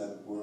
that word,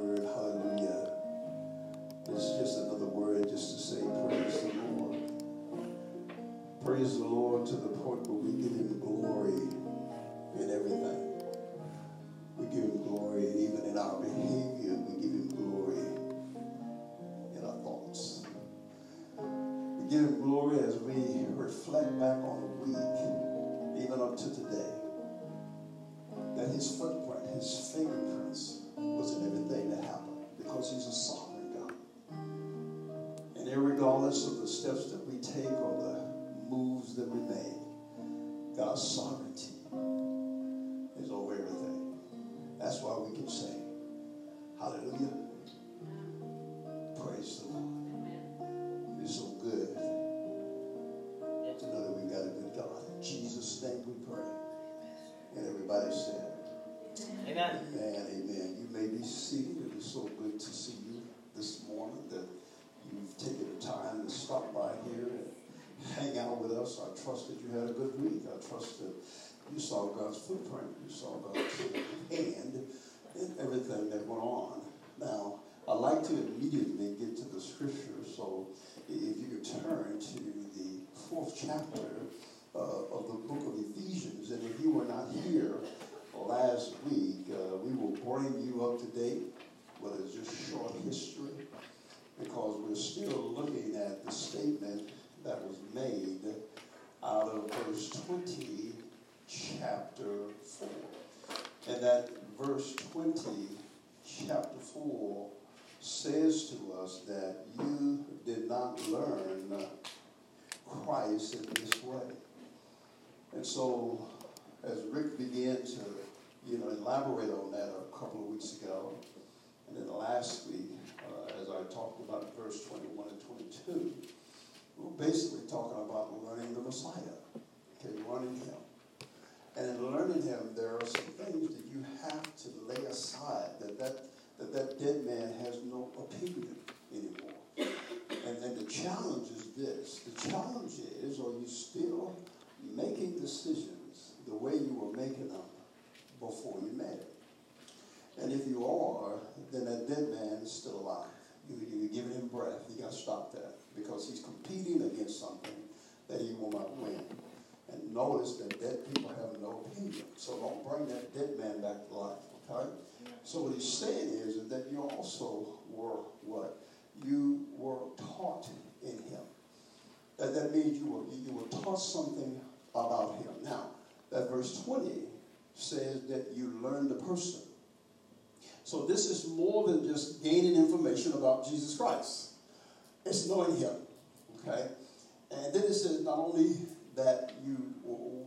we're still looking at the statement that was made out of verse 20, chapter 4. And that verse 20, chapter 4, says to us that you did not learn Christ in this way. And so, as Rick began to, you know, elaborate on that a couple of weeks ago, and then last week, as I talked about verse 21 and 22, we we're basically talking about learning the Messiah, okay, learning Him. And in learning Him, there are some things that you have to lay aside, that that, that, that dead man has no opinion anymore. And, and the challenge is this the challenge is, are you still making decisions the way you were making them before you met him? And if you are, then that dead man is still alive. You, you're giving him breath. You got to stop that because he's competing against something that he will not win. And notice that dead people have no opinion. So don't bring that dead man back to life, okay? So what he's saying is, is that you also were what? You were taught in him. That, that means you were, you were taught something about him. Now, that verse 20 says that you learn the person. So this is more than just gaining information about Jesus Christ. It's knowing him. Okay? And then it says not only that you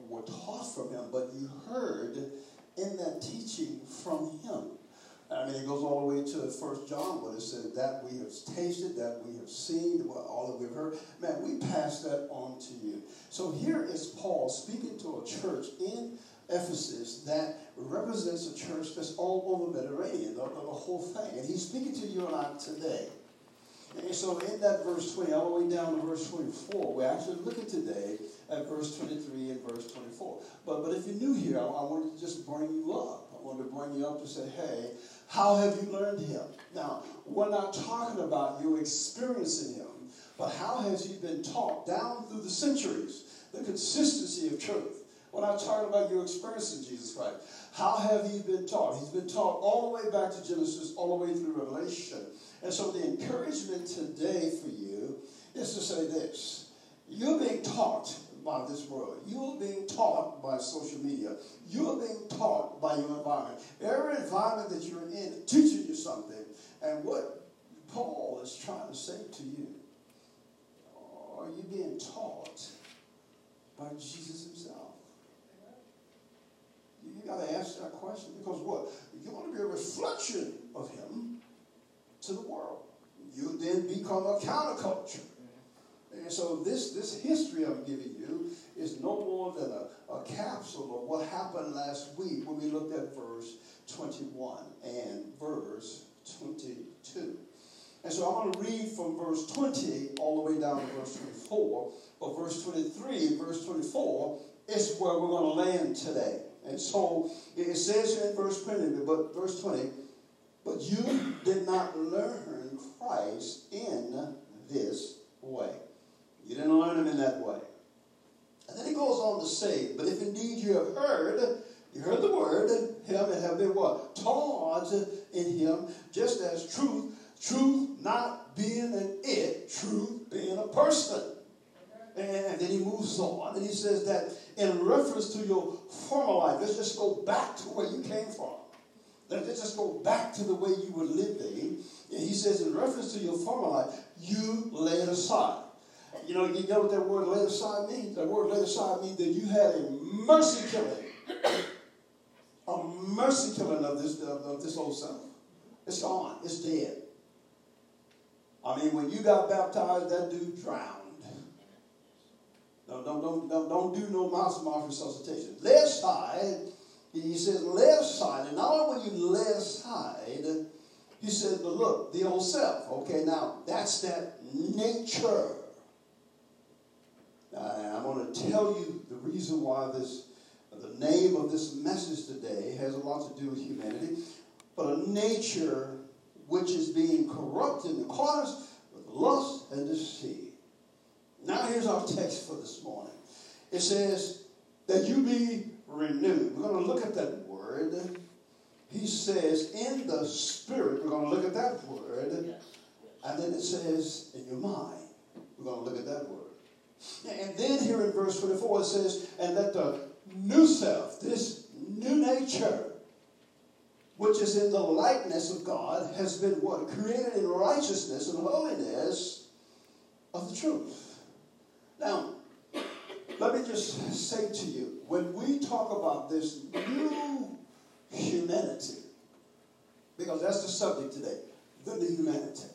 were taught from him, but you heard in that teaching from him. I mean, it goes all the way to First John, where it says that we have tasted, that we have seen, all that we've heard. Man, we pass that on to you. So here is Paul speaking to a church in Ephesus that represents a church that's all over the Mediterranean, the, the whole thing. And he's speaking to you and I today. And so in that verse 20, all the way down to verse 24, we're actually looking today at verse 23 and verse 24. But, but if you're new here, I, I wanted to just bring you up. I wanted to bring you up to say, hey, how have you learned him? Now, we're not talking about you experiencing him, but how has he been taught down through the centuries? The consistency of truth. We're not about your experience in Jesus Christ. How have you been taught? He's been taught all the way back to Genesis, all the way through Revelation. And so the encouragement today for you is to say this. You're being taught by this world. You're being taught by social media. You're being taught by your environment. Every environment that you're in teaching you something. And what Paul is trying to say to you, are you being taught by Jesus himself? You got to ask that question because what? You want to be a reflection of him to the world. You then become a counterculture. And so this, this history I'm giving you is no more than a, a capsule of what happened last week when we looked at verse 21 and verse 22. And so I'm going to read from verse 20 all the way down to verse 24. But verse 23 and verse 24 is where we're going to land today. And so it says here in verse 20, but verse 20, But you did not learn Christ in this way. You didn't learn him in that way. And then he goes on to say, But if indeed you have heard, you heard the word, him, and have been what? Taught in him, just as truth, truth not being an it, truth being a person. And then he moves on and he says that in reference to your former life, let's just go back to where you came from. Let's just go back to the way you were living. And he says, in reference to your former life, you laid aside. You know, you know what that word laid aside means? That word laid aside means that you had a mercy killing. a mercy killing of this, of, of this old self. It's gone. It's dead. I mean, when you got baptized, that dude drowned. No, don't, don't, don't, don't do no resuscitation. Lay aside, he says, lay aside. And not only when you lay aside, he said, but look, the old self. Okay, now that's that nature. I'm going to tell you the reason why this, the name of this message today has a lot to do with humanity, but a nature which is being corrupted in accordance with lust and deceit. Now, here's our text for this morning. It says that you be renewed. We're going to look at that word. He says, in the spirit, we're going to look at that word. And then it says, in your mind. We're going to look at that word. And then here in verse 24, it says, and that the new self, this new nature, which is in the likeness of God, has been what? Created in righteousness and holiness of the truth. Now, let me just say to you, when we talk about this new humanity, because that's the subject today, the new humanity.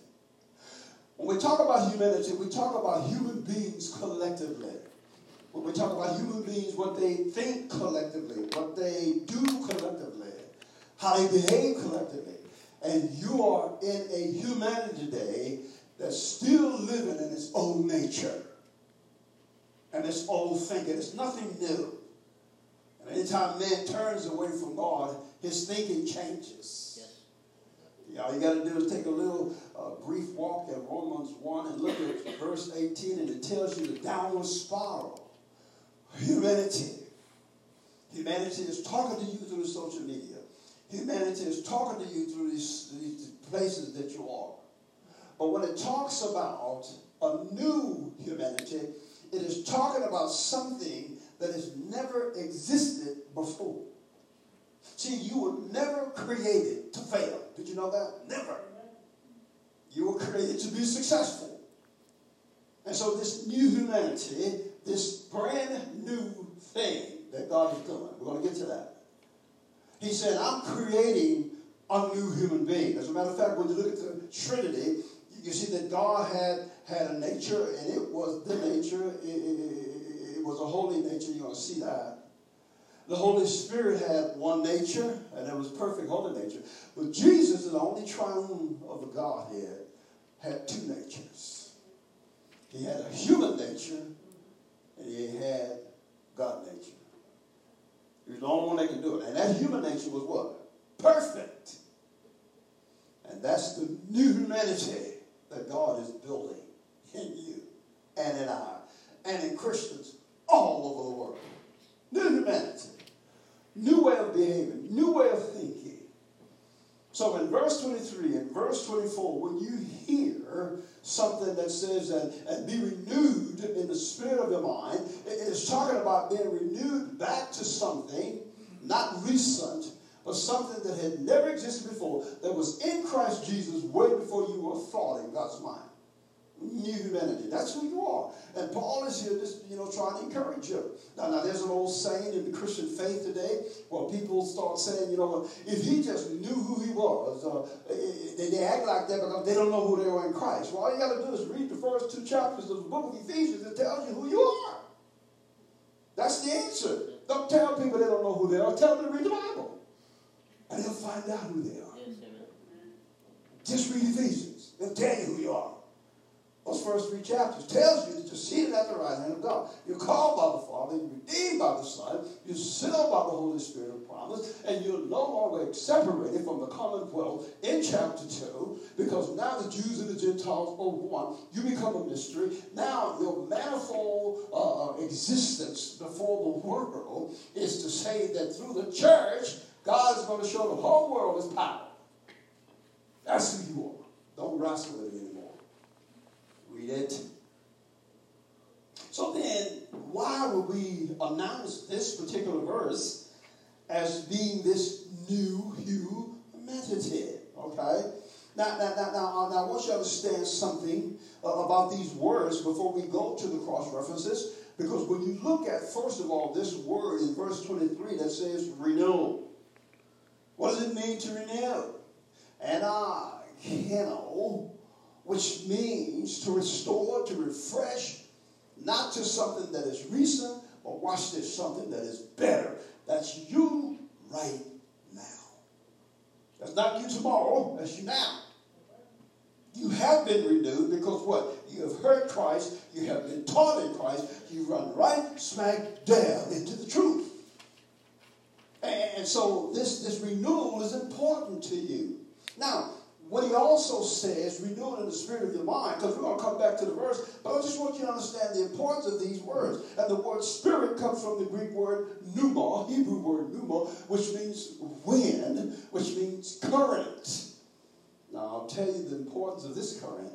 When we talk about humanity, we talk about human beings collectively. When we talk about human beings, what they think collectively, what they do collectively, how they behave collectively. And you are in a humanity today that's still living in its old nature and its old thinking. It's nothing new. And anytime man turns away from God, his thinking changes. Yes. Yeah, all you got to do is take a little uh, brief walk at Romans 1 and look at verse 18, and it tells you the downward spiral. Humanity. Humanity is talking to you through social media. Humanity is talking to you through these, these places that you are. But when it talks about a new humanity, it is talking about something that has never existed before. See, you were never created to fail. Did you know that? Never. You were created to be successful. And so, this new humanity, this brand new thing that God is doing, we're going to get to that. He said, I'm creating a new human being. As a matter of fact, when you look at the Trinity, you see that God had, had a nature, and it was the nature. It, it, it was a holy nature. You're going to see that. The Holy Spirit had one nature, and it was perfect holy nature. But Jesus, the only triune of the Godhead, had two natures. He had a human nature, and he had God nature. He was the only one that can do it. And that human nature was what? Perfect. And that's the new humanity that God is building in you and in I and in Christians all over the world. New humanity, new way of behaving, new way of thinking. So in verse 23 and verse 24, when you hear something that says, and, and be renewed in the spirit of your mind, it is talking about being renewed back to something, not recent, but something that had never existed before, that was in Christ Jesus way before you were thought in God's mind new humanity. That's who you are. And Paul is here just, you know, trying to encourage you. Now, now there's an old saying in the Christian faith today where people start saying, you know, if he just knew who he was, uh, eh, eh, eh, they, they act like that because they don't know who they are in Christ. Well, all you got to do is read the first two chapters of the book of Ephesians. It tells you who you are. That's the answer. Don't tell people they don't know who they are. Tell them to read the Bible. And they'll find out who they are. Yes, Just read Ephesians. They'll tell you who you are. Those first three chapters tells you that you're seated at the right hand of God. You're called by the Father, you're redeemed by the Son, you're sealed by the Holy Spirit of promise, and you're no longer separated from the commonwealth in chapter 2, because now the Jews and the Gentiles are one. You become a mystery. Now your manifold uh, existence before the world is to say that through the church, God is going to show the whole world his power. That's who you are. Don't wrestle with it anymore. Read it. So then, why would we announce this particular verse as being this new humanity? Okay? Now, now, now, now, now I want you to understand something uh, about these words before we go to the cross references. Because when you look at, first of all, this word in verse 23 that says renew. What does it mean to renew? And I, know, which means to restore, to refresh, not to something that is recent, but watch this, something that is better. That's you right now. That's not you tomorrow, that's you now. You have been renewed because what? You have heard Christ, you have been taught in Christ, you run right smack down into the truth. And so this, this renewal is important to you. Now, what he also says, renewing in the spirit of your mind, because we're going to come back to the verse, but I just want you to understand the importance of these words. And the word spirit comes from the Greek word pneuma, Hebrew word pneuma, which means wind, which means current. Now, I'll tell you the importance of this current.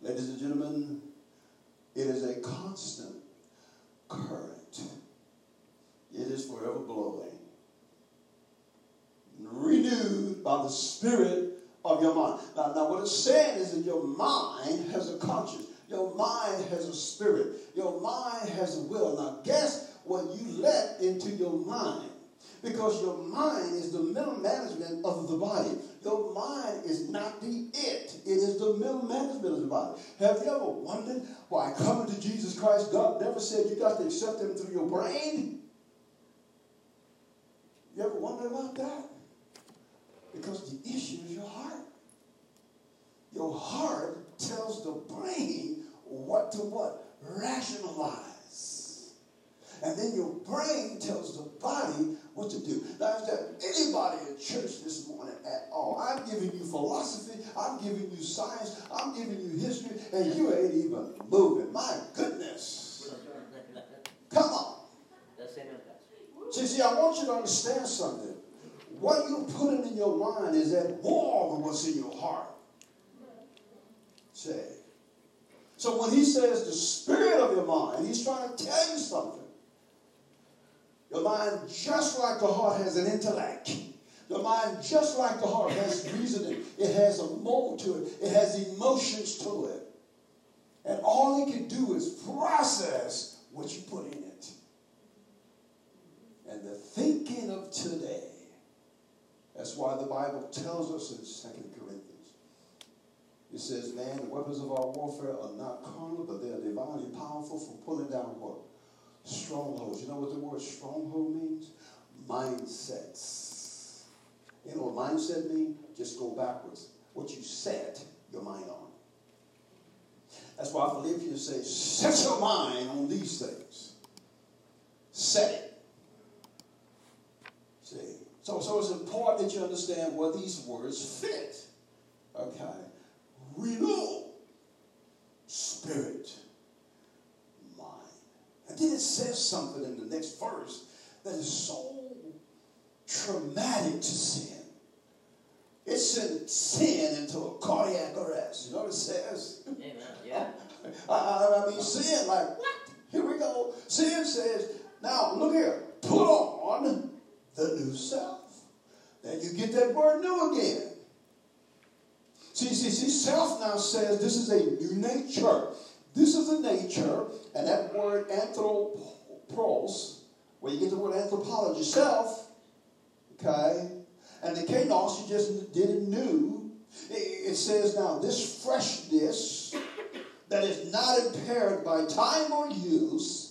Ladies and gentlemen, it is a constant current. It is forever blowing. Renewed by the Spirit of your mind. Now, now what it's saying is that your mind has a conscience. Your mind has a spirit. Your mind has a will. Now, guess what you let into your mind? Because your mind is the middle management of the body. Your mind is not the it. It is the middle management of the body. Have you ever wondered why coming to Jesus Christ, God never said you got to accept him through your brain? You ever wonder about that? Because the issue is your heart. Your heart tells the brain what to what? Rationalize. And then your brain tells the body what to do. Now, is there anybody in church this morning at all? I'm giving you philosophy, I'm giving you science, I'm giving you history, and you ain't even moving. My goodness. Come on. See, see, I want you to understand something. What you're putting in your mind is at war with what's in your heart. Say. So when he says the spirit of your mind, he's trying to tell you something. Your mind, just like the heart, has an intellect. Your mind, just like the heart, has reasoning. It has a mold to it. It has emotions to it. And all it can do is process what you put in it. And the thinking of today that's why the Bible tells us in 2 Corinthians. It says, man, the weapons of our warfare are not carnal, but they are divinely powerful for pulling down what? Strongholds. You know what the word stronghold means? Mindsets. You know what mindset means? Just go backwards. What you set your mind on. That's why Philippians says, set your mind on these things. Set it. So, so it's important that you understand where these words fit. Okay. Renewal, spirit, mind. And then it says something in the next verse that is so traumatic to sin. It sent sin into a cardiac arrest. You know what it says? Amen. Yeah. I, I mean, sin, like, what? Here we go. Sin says, now look here, put on the new self. And you get that word new again. See, see, see, self now says this is a new nature. This is a nature, and that word anthropos, where you get the word anthropology, self, okay, and the kainos, you just did it new. It says now this freshness that is not impaired by time or use,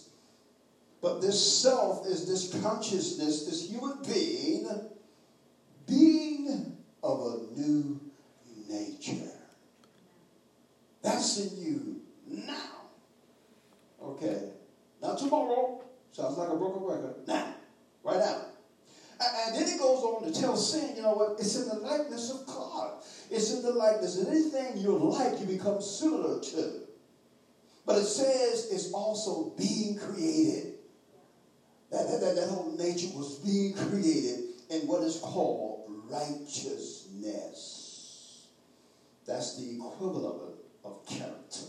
but this self is this consciousness, this human being, being of a new nature. That's in you now. Okay. Not tomorrow. Sounds like a broken record. Now. Right now. And then it goes on to tell sin, you know what? It's in the likeness of God. It's in the likeness. And anything you like, you become similar to. But it says it's also being created. That, that, that, that whole nature was being created in what is called righteousness. That's the equivalent of character.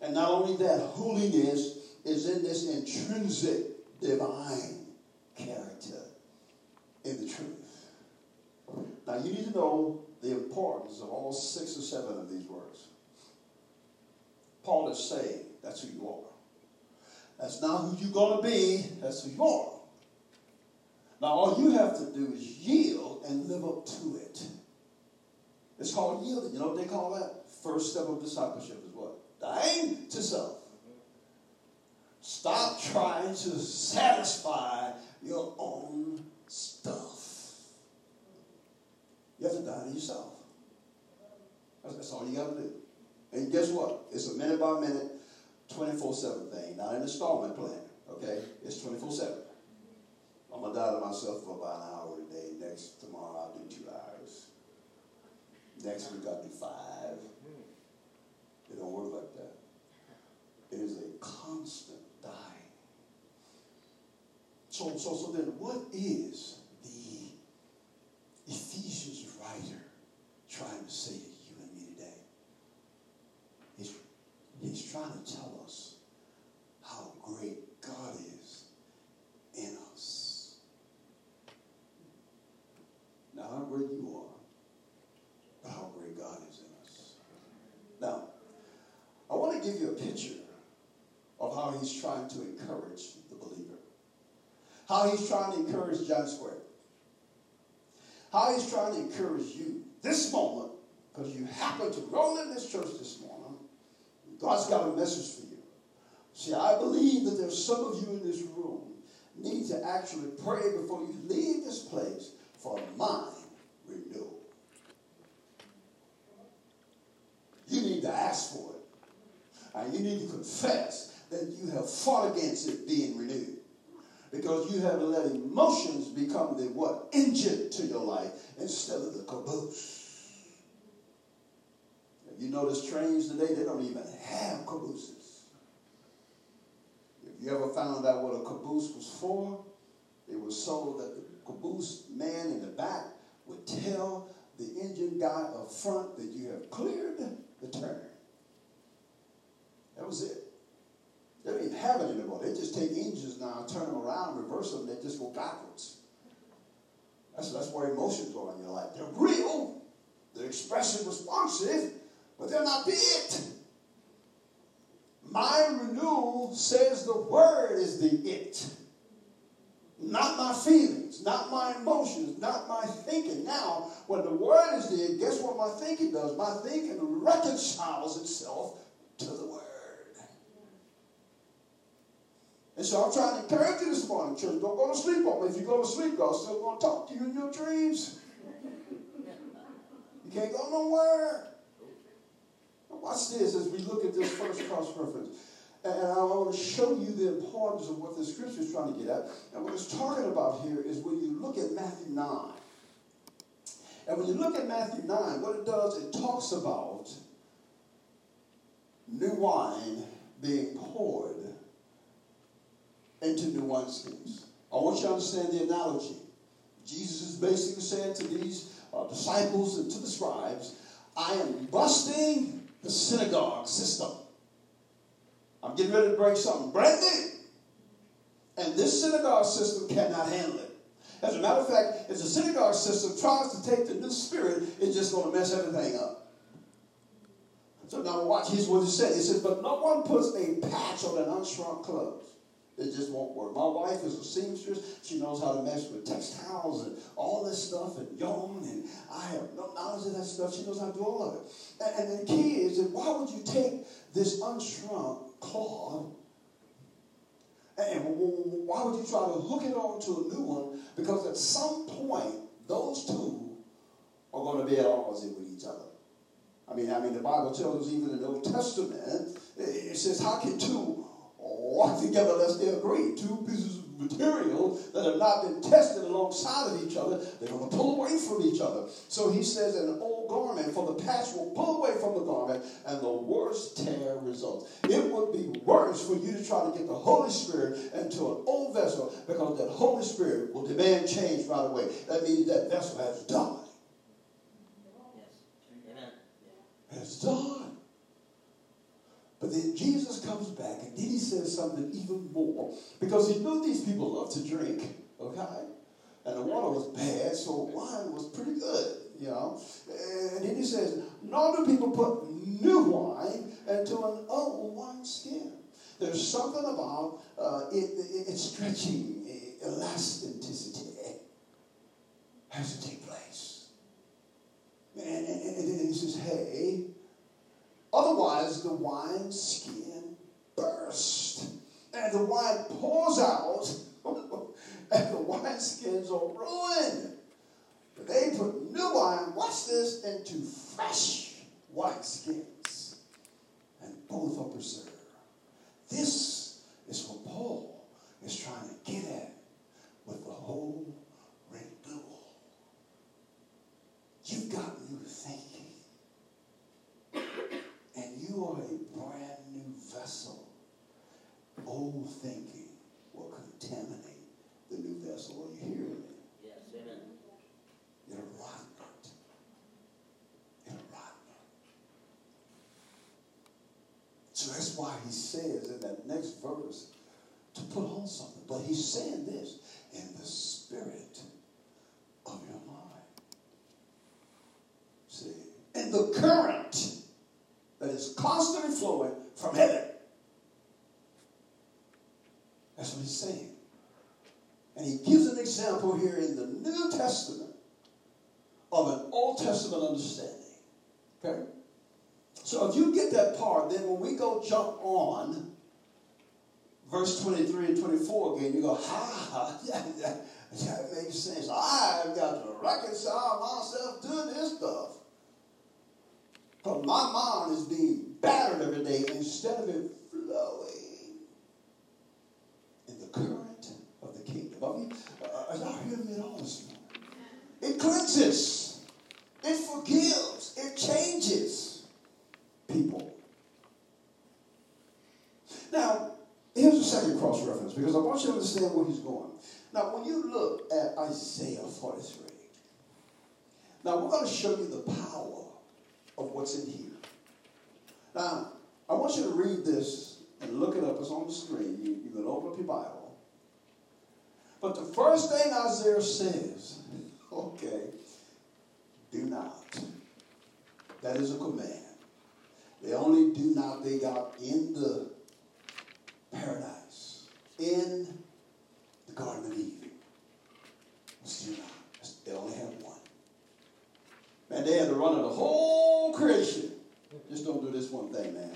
And not only that, holiness is in this intrinsic divine character in the truth. Now, you need to know the importance of all six or seven of these words. Paul is saying that's who you are. That's not who you're going to be, that's who you are. Now, all you have to do is yield and live up to it. It's called yielding. You know what they call that? First step of discipleship is what? Dying to self. Stop trying to satisfy your own stuff. You have to die to yourself. That's, all you got to do. And guess what? It's a minute by minute, 24 7 thing, not an installment plan. Okay? It's 24 7. I'm going to die to myself for about an hour a day. Next, tomorrow I'll do two hours. Next week I'll do five. It don't work like that. It is a constant dying. So, so, so then what is the Ephesians writer trying to say to you and me today? He's, he's trying to tell us how great God is in us. Not how great you are, but how great God is in us. Now, I want to give you a picture of how he's trying to encourage the believer. How he's trying to encourage John Square. How he's trying to encourage you this moment, because you happen to roll in this church this morning. God's got a message for you. See, I believe that there's some of you in this room need to actually pray before you leave this place for mind renewal. You need to ask for it. And you need to confess that you have fought against it being renewed. Because you have let emotions become the what? Engine to your life instead of the caboose. You notice trains today, they don't even have cabooses. If you ever found out what a caboose was for, it was so that the caboose man in the back would tell the engine guy up front that you have cleared the turn. That was it. They don't even have it anymore. They just take engines now, turn them around, reverse them, they just go backwards. That's, that's where emotions are in your life. They're real, they're expressive, responsive, but they're not the it. My renewal says the word is the it. Not my feelings, not my emotions, not my thinking. Now, when the word is the it, guess what my thinking does? My thinking reconciles itself to the word. And so I'm trying to encourage you this morning, church. Don't go to sleep on me. If you go to sleep, God's still going to talk to you in your dreams. You can't go nowhere. Watch this as we look at this first cross reference. And I want to show you the importance of what the scripture is trying to get at. And what it's talking about here is when you look at Matthew 9. And when you look at Matthew 9, what it does, it talks about new wine being poured into new wineskins. I want you to understand the analogy. Jesus is basically saying to these uh, disciples and to the scribes, I am busting the synagogue system. I'm getting ready to break something brand new. And this synagogue system cannot handle it. As a matter of fact, if the synagogue system tries to take the new spirit, it's just going to mess everything up. So now watch, here's what he said. He says, But no one puts a patch on an unshrunk clothes. It just won't work. My wife is a seamstress. She knows how to mess with textiles and all this stuff and yarn, and I have no knowledge of that stuff. She knows how to do all of it. And, and the key is why would you take this unshrunk cloth and why would you try to hook it on to a new one? Because at some point, those two are going to be at odds with each other. I mean, I mean, the Bible tells us even in the Old Testament, it says, how can two work together unless they agree. Two pieces of material that have not been tested alongside of each other, they're going to pull away from each other. So he says, an old garment, for the patch will pull away from the garment, and the worst tear results. It would be worse for you to try to get the Holy Spirit into an old vessel because that Holy Spirit will demand change right away. That means that vessel has died. Has died. But then Jesus comes back and then he says something even more because he knew these people love to drink, okay? And the water was bad, so wine was pretty good, you know. And then he says, Nor do people put new wine into an old wine skin. There's something about uh, it, it, it stretching, elasticity has to take place. And, and, and he says, Hey, Otherwise, the wine skin burst and the wine pours out and the wine skins are ruined. But they put new wine, watch this, into fresh wine skins and both are preserved. This is what Paul is trying to get at with the whole renewal. You've got new thinking you are a brand new vessel. Old thinking will contaminate the new vessel. Are you hearing me? Yes, amen. It'll rotten it. It'll rotten it. So that's why he says in that next verse to put on something. But he's saying this in the spirit of your mind. See? In the current that is constantly flowing from heaven. And he gives an example here in the New Testament of an Old Testament understanding. Okay? So if you get that part, then when we go jump on verse 23 and 24 again, you go, ha, yeah, yeah, that makes sense. I've got to reconcile myself to this stuff. Because my mind is being battered every day instead of it flowing in the current of the kingdom. Are, you, uh, are y'all hearing me at all this morning? It cleanses, it forgives, it changes people. Now, here's a second cross reference because I want you to understand where he's going. Now, when you look at Isaiah 43, now we're going to show you the power of what's in here. Now, I want you to read this and look it up. It's on the screen. You, you can open up your Bible. But the first thing Isaiah says, okay, do not. That is a command. They only do not they got in the paradise, in the Garden of Eden. Do not. They only have one. Man, they had to run of the whole creation. Just don't do this one thing, man.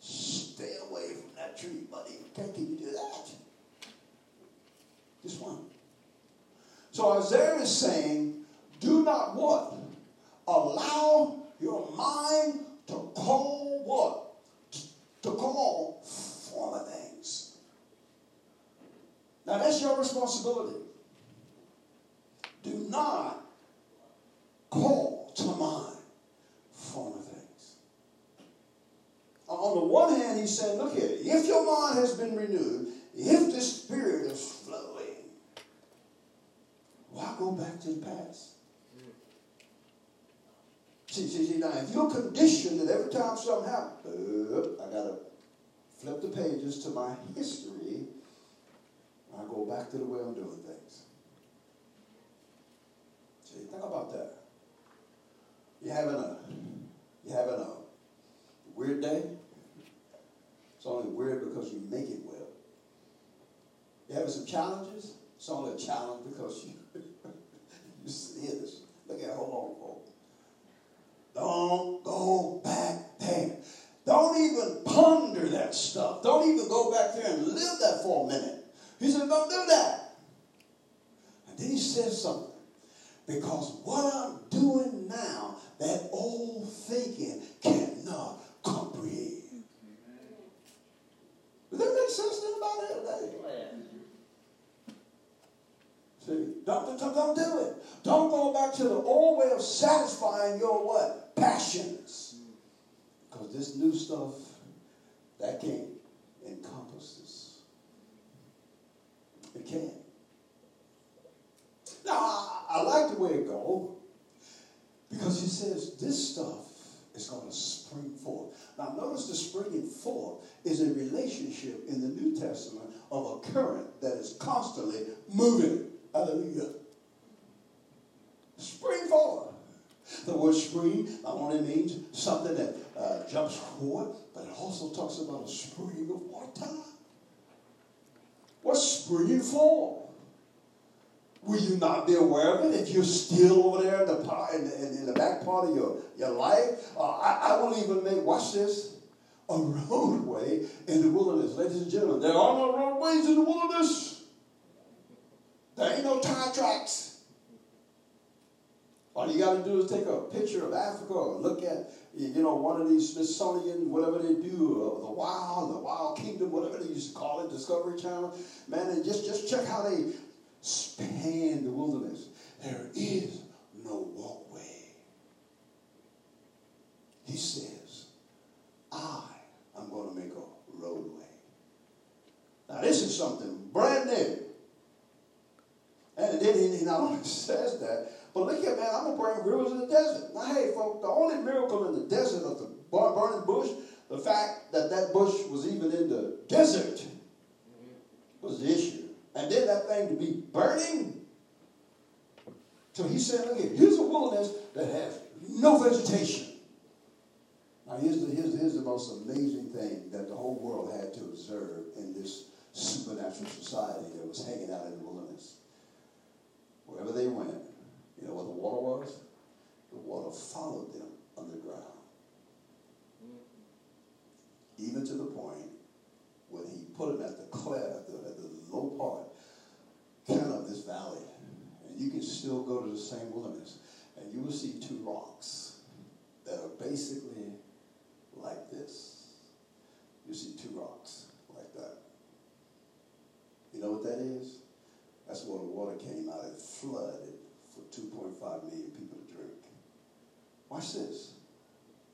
Stay away from that tree, buddy. Can't you do that? Just one. So Isaiah is saying, do not what? Allow your mind to call what? To call former things. Now that's your responsibility. Do not call to mind former things. On the one hand, he's saying, look here, if your mind has been renewed, if the Spirit is flowing, why go back to the past? See, see, see, now if you're conditioned that every time something happens, uh, I got to flip the pages to my history, I go back to the way I'm doing things. See, think about that. You having a you having a weird day? It's only weird because you make it well. You having some challenges? It's only a challenge because you you see this. Look at hold on, folks. Don't go back there. Don't even ponder that stuff. Don't even go back there and live that for a minute. He said, don't do that. And then he says something. Because what I'm doing now that old thinking cannot comprehend. Does that make sense? about it today. See, don't, don't, do it. Don't go back to the old way of satisfying your what? Passions. Because this new stuff, that can't encompass this. It can't. Now, I, I like the way it goes because he says this stuff is going to spring forth. Now, notice the springing forth is a relationship in the New Testament of a current that is constantly moving. Hallelujah. Spring forth. The word spring not only means something that uh, jumps forward, but it also talks about a spring of water. What's springing forth? Will you not be aware of it if you're still over there in the, part, in, the, in the back part of your, your life? Uh, I, I won't even make, watch this, a roadway in the wilderness. Ladies and gentlemen, there are no roadways in the wilderness. There ain't no tire tracks. All you got to do is take a picture of Africa or look at, you know, one of these Smithsonian, whatever they do, uh, the Wild, the Wild Kingdom, whatever they used to call it, Discovery Channel. Man, and just, just check how they span the wilderness. There is no walkway. He says, I am going to make a roadway. Now, this is something brand new. And then he not only says that, but look here, man, I'm going to bring rivers in the desert. Now, hey, folks, the only miracle in the desert of the burning bush, the fact that that bush was even in the desert, was the issue. And then that thing to be burning. So he said, look here, here's a wilderness that has no vegetation. Now here's the, here's, here's the most amazing thing that the whole world had to observe in this supernatural society that was hanging out in the wilderness. Wherever they went, you know where the water was? The water followed them underground. Mm-hmm. Even to the point when he put them at the cleft, at the, at the low part, kind of this valley. And you can still go to the same wilderness. And you will see two rocks that are basically like this. You see two rocks like that. You know what that is? That's where the water came out. It flooded for 2.5 million people to drink. Watch this.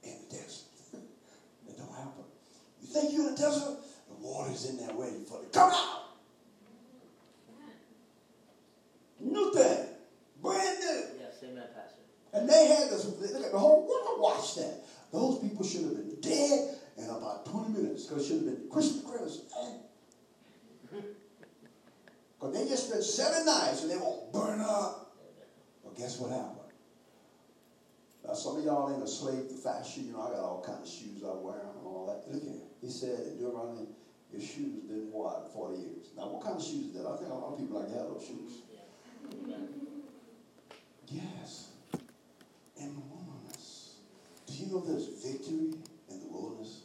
In the desert. it don't happen. You think you're in the desert? The water's in there waiting for you. Come out! New thing. Brand new. Yes, amen, Pastor. And they had this, look at the whole world watch that. Those people should have been dead in about 20 minutes because it should have been Christmas Christmas. Because they just spent seven nights and they won't burn up. But guess what happened? Now, some of y'all ain't a slave to fashion. You know, I got all kind of shoes I wear and all that. Look here. He said in Deuteronomy, your shoes didn't what 40 years. Now, what kind of shoes is that? I think a lot of people like to have those shoes. Yes. And wilderness. Do you know there's victory in the wilderness?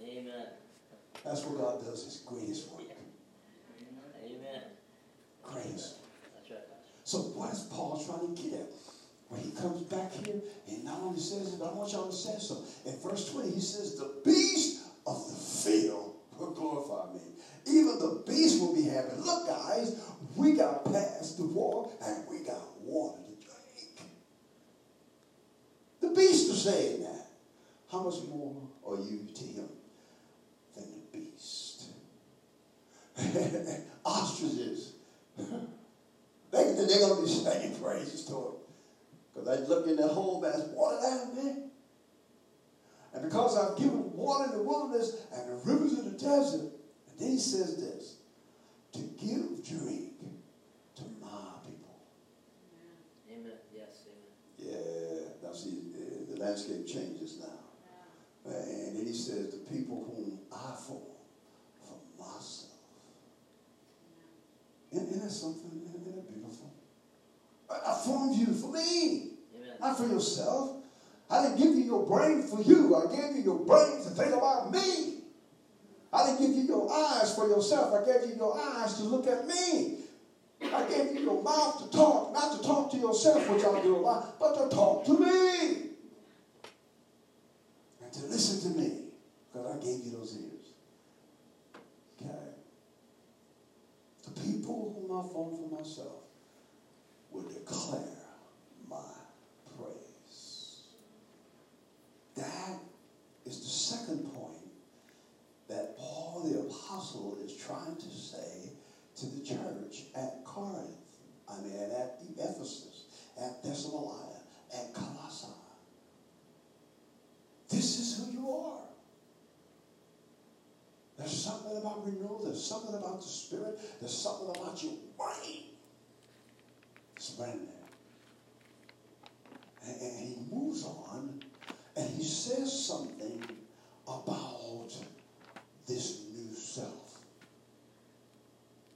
Amen. That's where God does his greatest work. Amen. Greatest. That's right, Pastor. So what is Paul trying to get at? When he comes back here, he not only says I want y'all to say something. In verse 20, he says, The beast of the field will glorify me. Even the beast will be happy. Look, guys, we got past the war and we got water to drink. The beast is saying that. How much more are you to him than the beast? Ostriches. they, they're going to be singing praises to him. Because I look in that hole, man, water down there. And because I've given water in the wilderness and the rivers in the desert, and then he says this, to give drink to my people. Amen. Yes, amen. Yeah, now see, the, landscape changes now. And then he says, the people whom I form for myself. Isn't, isn't that something? Isn't that beautiful? I, formed you for me, Amen. not for yourself. I didn't give you your brain for you. I gave you your brain to think about me. I didn't give you your eyes for yourself. I gave you your eyes to look at me. I gave you your mouth to talk, not to talk to yourself, which I do a lot, but to talk to me. And to listen to me. Because I gave you those ears. Okay. The people whom I formed for myself, will declare my praise. That is the second point that Paul the Apostle is trying to say to the church at Corinth, I mean, at Ephesus, at Thessalonica, at Colossae. This is who you are. There's something about renewal. There's something about the Spirit. There's something about your brain. New. And, and he moves on and he says something about this new self,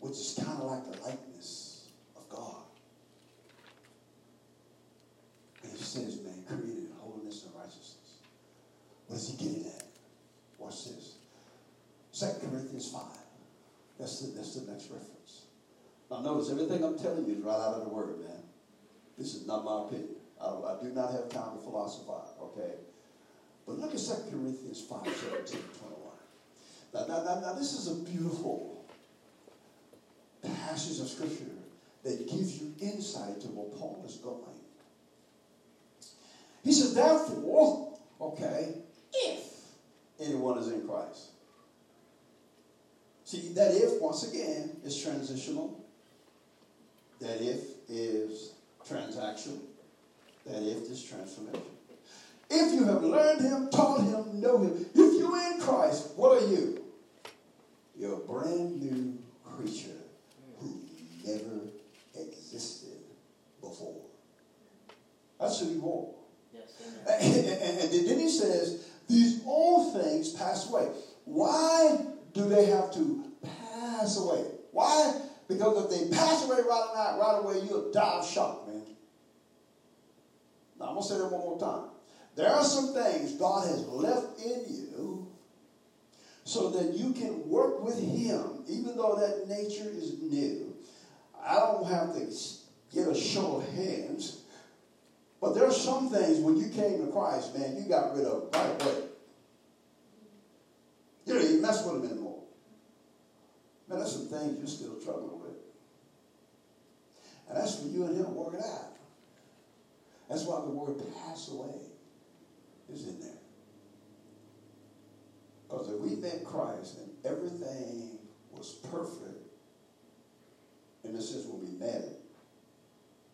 which is kind of like the likeness of God. And he says, man, created in holiness and righteousness. What is he getting at? Watch this. 2 Corinthians 5. That's the, that's the next reference. Now notice, everything I'm telling you is right out of the Word, man. This is not my opinion. I, I do not have time to philosophize, okay? But look at 2 Corinthians 5, 17, 21. Now, now, now, now, this is a beautiful passage of Scripture that gives you insight to where Paul is going. He says, therefore, okay, if anyone is in Christ. See, that if, once again, is transitional. That if is transaction. That if is transformation. If you have learned him, taught him, know him, if you're in Christ, what are you? You're a brand new creature who never existed before. That's who you are. Yes, And, and, and then he says, these old things pass away. Why do they have to pass away? Why? Because if they pass away right now, right away, you'll die of shock, man. Now I'm gonna say that one more time. There are some things God has left in you so that you can work with Him, even though that nature is new. I don't have to get a show of hands, but there are some things when you came to Christ, man, you got rid of right away. You don't even mess with them anymore. Man, there's some things you're still struggling. And that's for you and him work it out. That's why the word pass away is in there. Because if we met Christ and everything was perfect, in the sense when we met it,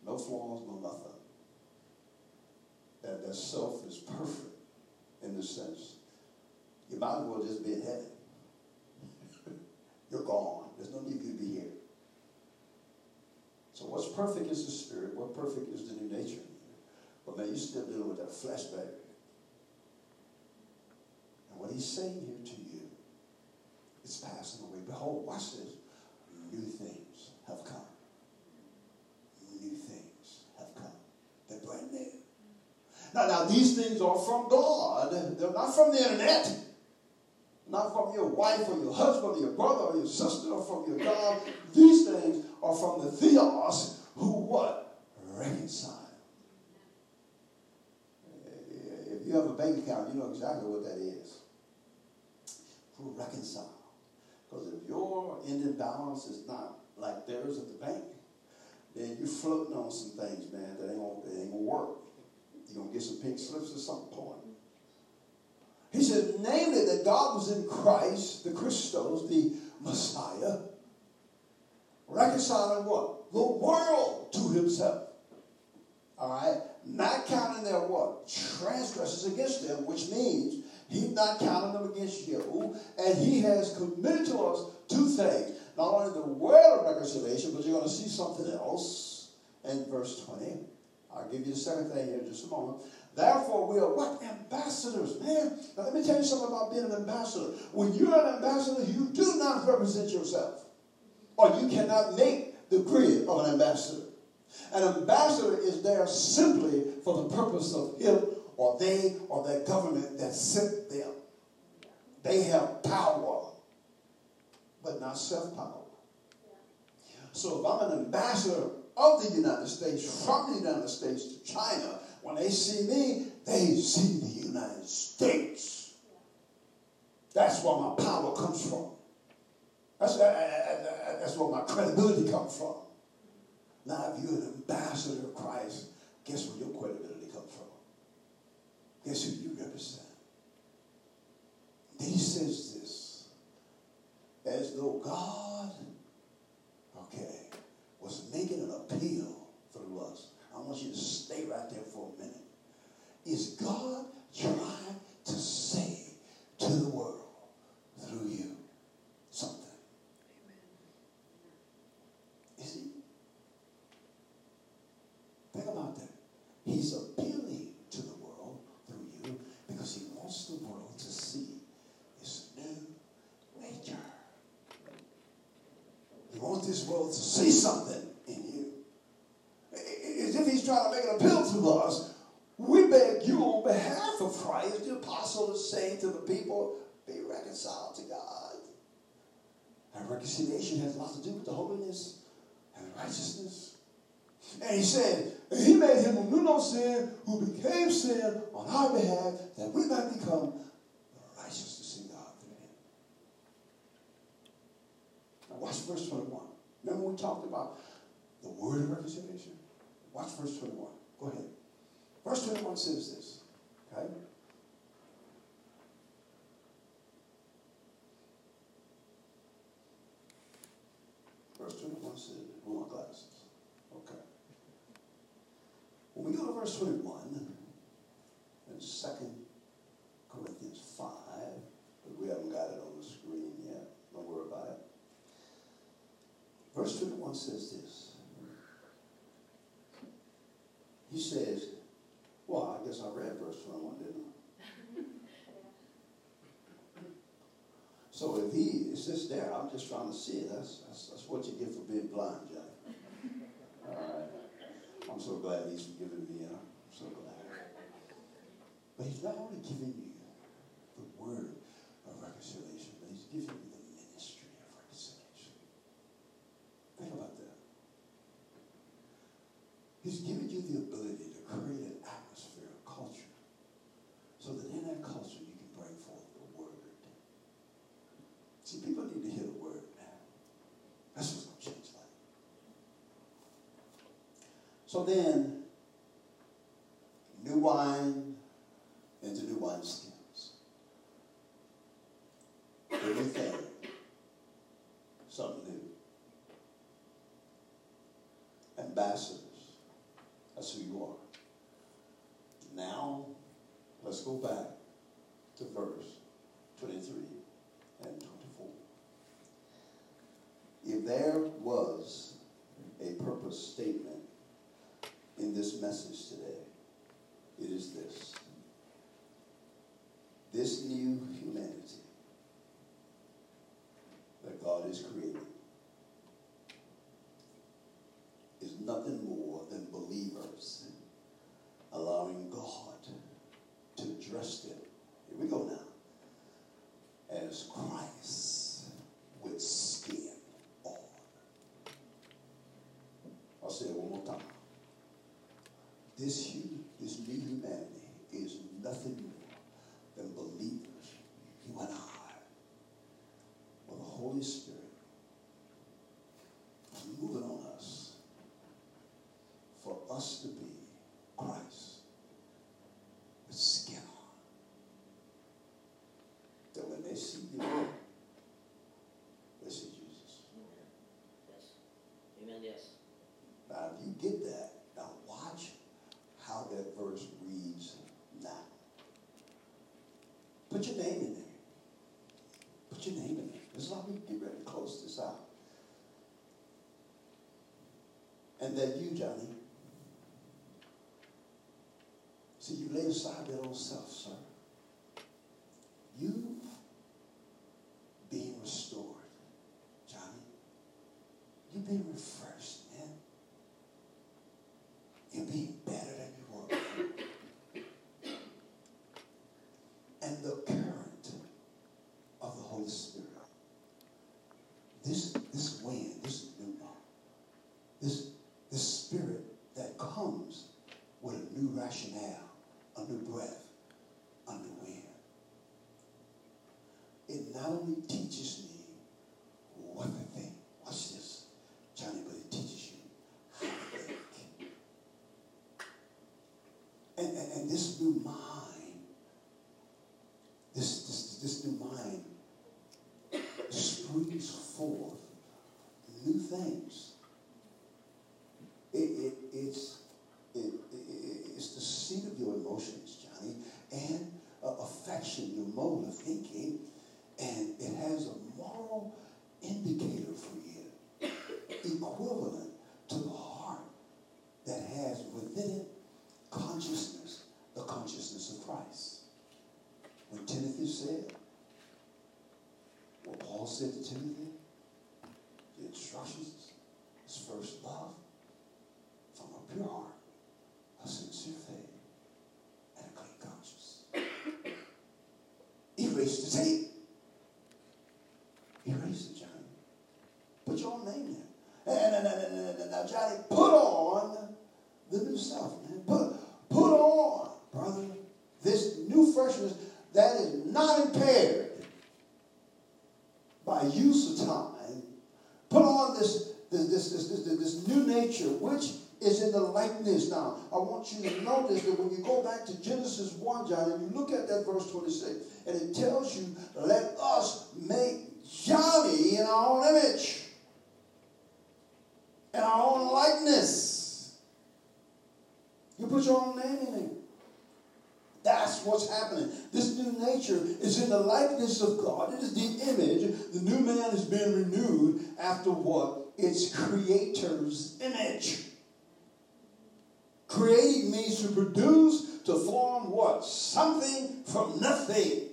no flaws, no nothing. That that self is perfect in the sense. You might as well just be in heaven. You're gone. There's no need for you to be here. So what's perfect is the spirit. What perfect is the new nature. But man, you're still dealing with that flesh, baby. And what he's saying here to you is passing away. Behold, watch this. New things have come. New things have come. They're brand new. Now, now these things are from God. They're not from the internet. Not from your wife or your husband or your brother or your sister or from your God. These things are from the Theos who what? Reconcile. If you have a bank account, you know exactly what that is. Who reconcile. Because if your ending balance is not like theirs at the bank, then you're floating on some things, man, that ain't gonna, that ain't gonna work. You're gonna get some pink slips at some point. He said, namely, that God was in Christ, the Christos, the Messiah, reconciling what? The world to himself. All right? Not counting their what? Transgressions against them, which means he's not counting them against you. And he has committed to us two things. Not only the word of reconciliation, but you're going to see something else in verse 20. I'll give you the second thing here in just a moment. Therefore, we are what? Ambassadors. Man, now let me tell you something about being an ambassador. When you're an ambassador, you do not represent yourself. Or you cannot make the grid of an ambassador. An ambassador is there simply for the purpose of him or they or their government that sent them. They have power, but not self power. So if I'm an ambassador of the United States from the United States to China, when they see me, they see the United States. That's where my power comes from. That's, uh, uh, uh, that's where my credibility comes from. Now, if you're an ambassador of Christ, guess where your credibility comes from? Guess who you represent? Then he says this as though God, okay, was making an appeal through us. I want you to stay right there for a minute. Is God trying to say to the world through you something? Amen. Is he? Think about that. He's appealing to the world through you because he wants the world to see his new nature. He wants this world to see something reconciled to God. And reconciliation has a lot to do with the holiness and righteousness. And he said, He made him who knew no sin, who became sin on our behalf, that we might become the righteousness in God through him. Now watch verse 21. Remember we talked about the word of reconciliation? Watch verse 21. Go ahead. Verse 21 says this. Okay? Verse 21 says, "Who my glasses. Okay. We go to verse 21, in 2 Corinthians 5, but we haven't got it on the screen yet. Don't worry about it. Verse 21 says this. He says, well, I guess I read verse 21, didn't I? So if he is just there, I'm just trying to see it. That's, that's, that's what you get for being blind, Johnny. So glad he's forgiven me. I'm so glad. But he's not only giving you the word of reconciliation, but he's giving you the ministry of reconciliation. Think about that. He's giving you the ability to create an atmosphere, a culture, so that in that culture you can bring forth the word. See, people need to hear the word now. That's what's going to change life. So then, new wine into new wine skins. Everything, something new. Ambassadors. That's who you are. Now, let's go back to verse 23 and 24. If there was a purpose statement in this message today, it is this. This new humanity that God is creating is nothing more than believers allowing God to address them. Here we go now. As Christ with skin on. I'll say it one more time. This, hu- this new humanity is nothing more than believers, you and I, with the Holy Spirit is moving on us for us to be Christ with skin on. That when they see you, they see Jesus. Yes. Amen, yes. Now, if you get that, now watch how that verse reads now. Put your name in there. Put your name in there. This is how we get ready to close this out. And then you, Johnny. See, you laid aside that old self, sir. and the current of the Holy Spirit. This, this wind, this pneuma, this, this spirit that comes with a new rationale, a new breath, a new wind. It not only teaches me what to think, watch this, Johnny, but it teaches you how to think. And, and, and this new mind this, new mind springs forth new things. It, it, it's, it, it, it's the seat of your emotions, Johnny, and uh, affection, your mode of thinking, and it has a moral indicator for you, equivalent to the heart that has within it consciousness, the consciousness of Christ. When Timothy said, what Paul said to Timothy, the instructions is first love from a pure heart, a sincere faith, and a clean conscience. Erase the tape. Erase it, Johnny. Put your own name there. And, and, and, and, and now, Johnny, put on the new stuff, man. Put, put on, brother, this new freshness that is not impaired by use of time. Put on this, this, this, this, this, this new nature, which is in the likeness. Now, I want you to notice that when you go back to Genesis 1, John, and you look at that verse 26, and it tells you, let us make Johnny in our own image, in our own likeness. You put your own name in it. That's what's happening. This new nature is in the likeness of God. It is the image. The new man is being renewed after what? Its creator's image. Creating means to produce, to form what? Something from nothing.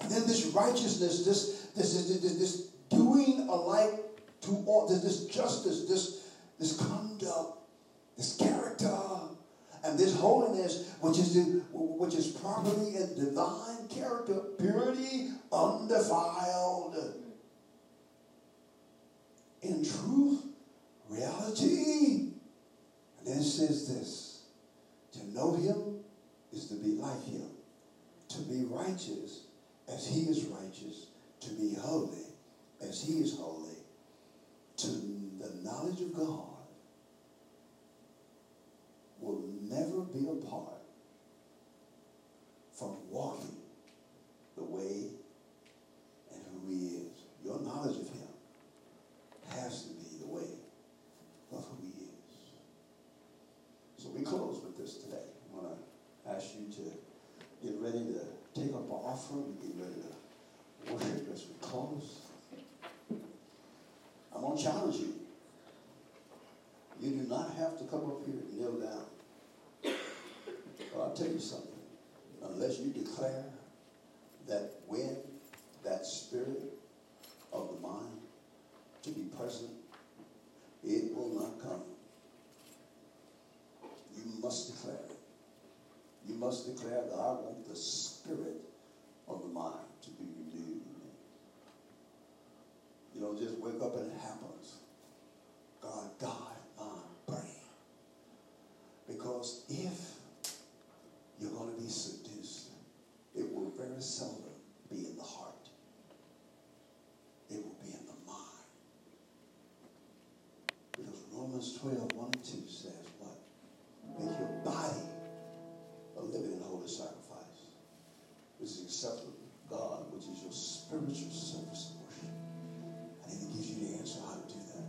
And then this righteousness, this, this, this, this, doing alike to all, this, justice, this, this conduct, this character, and this holiness, which is, the, which is properly in divine character, purity, undefiled. In truth, reality. And then it says this to know him is to be like him, to be righteous as he is righteous, to be holy as he is holy, to the knowledge of God will never be apart from walking the way and who he is. Your knowledge of him has to be the way of who he is. So we close with this today. I want to ask you to get ready to take up our offering, get ready to worship as we close. I'm going to challenge you. You do not have to come up here and kneel down. But I'll tell you something. Unless you declare that when to God, which is your spiritual service of worship. And he gives you the answer how to do that.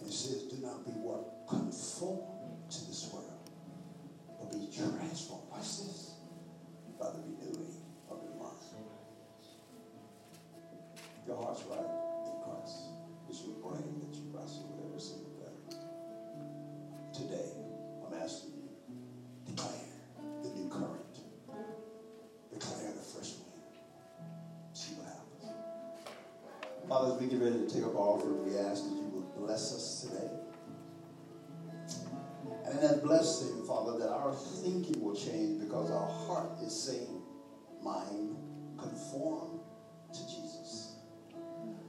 And it says, do not be what? Conformed to this world, but be transformed. Watch this. By the renewing of your mind. Your heart's right Father, as we get ready to take up our offering, we ask that you will bless us today. And in that blessing, Father, that our thinking will change because our heart is saying, mind, conform to Jesus.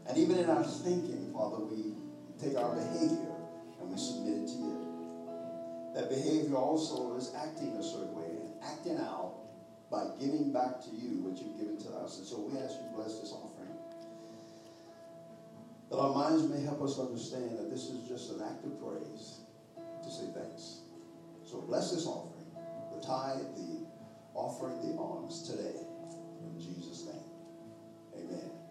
And even in our thinking, Father, we take our behavior and we submit it to you. That behavior also is acting a certain way and acting out by giving back to you what you've given to us. And so we ask you to bless this offering that our minds may help us understand that this is just an act of praise to say thanks. So bless this offering, the tithe, the offering, the alms today. In Jesus' name, amen.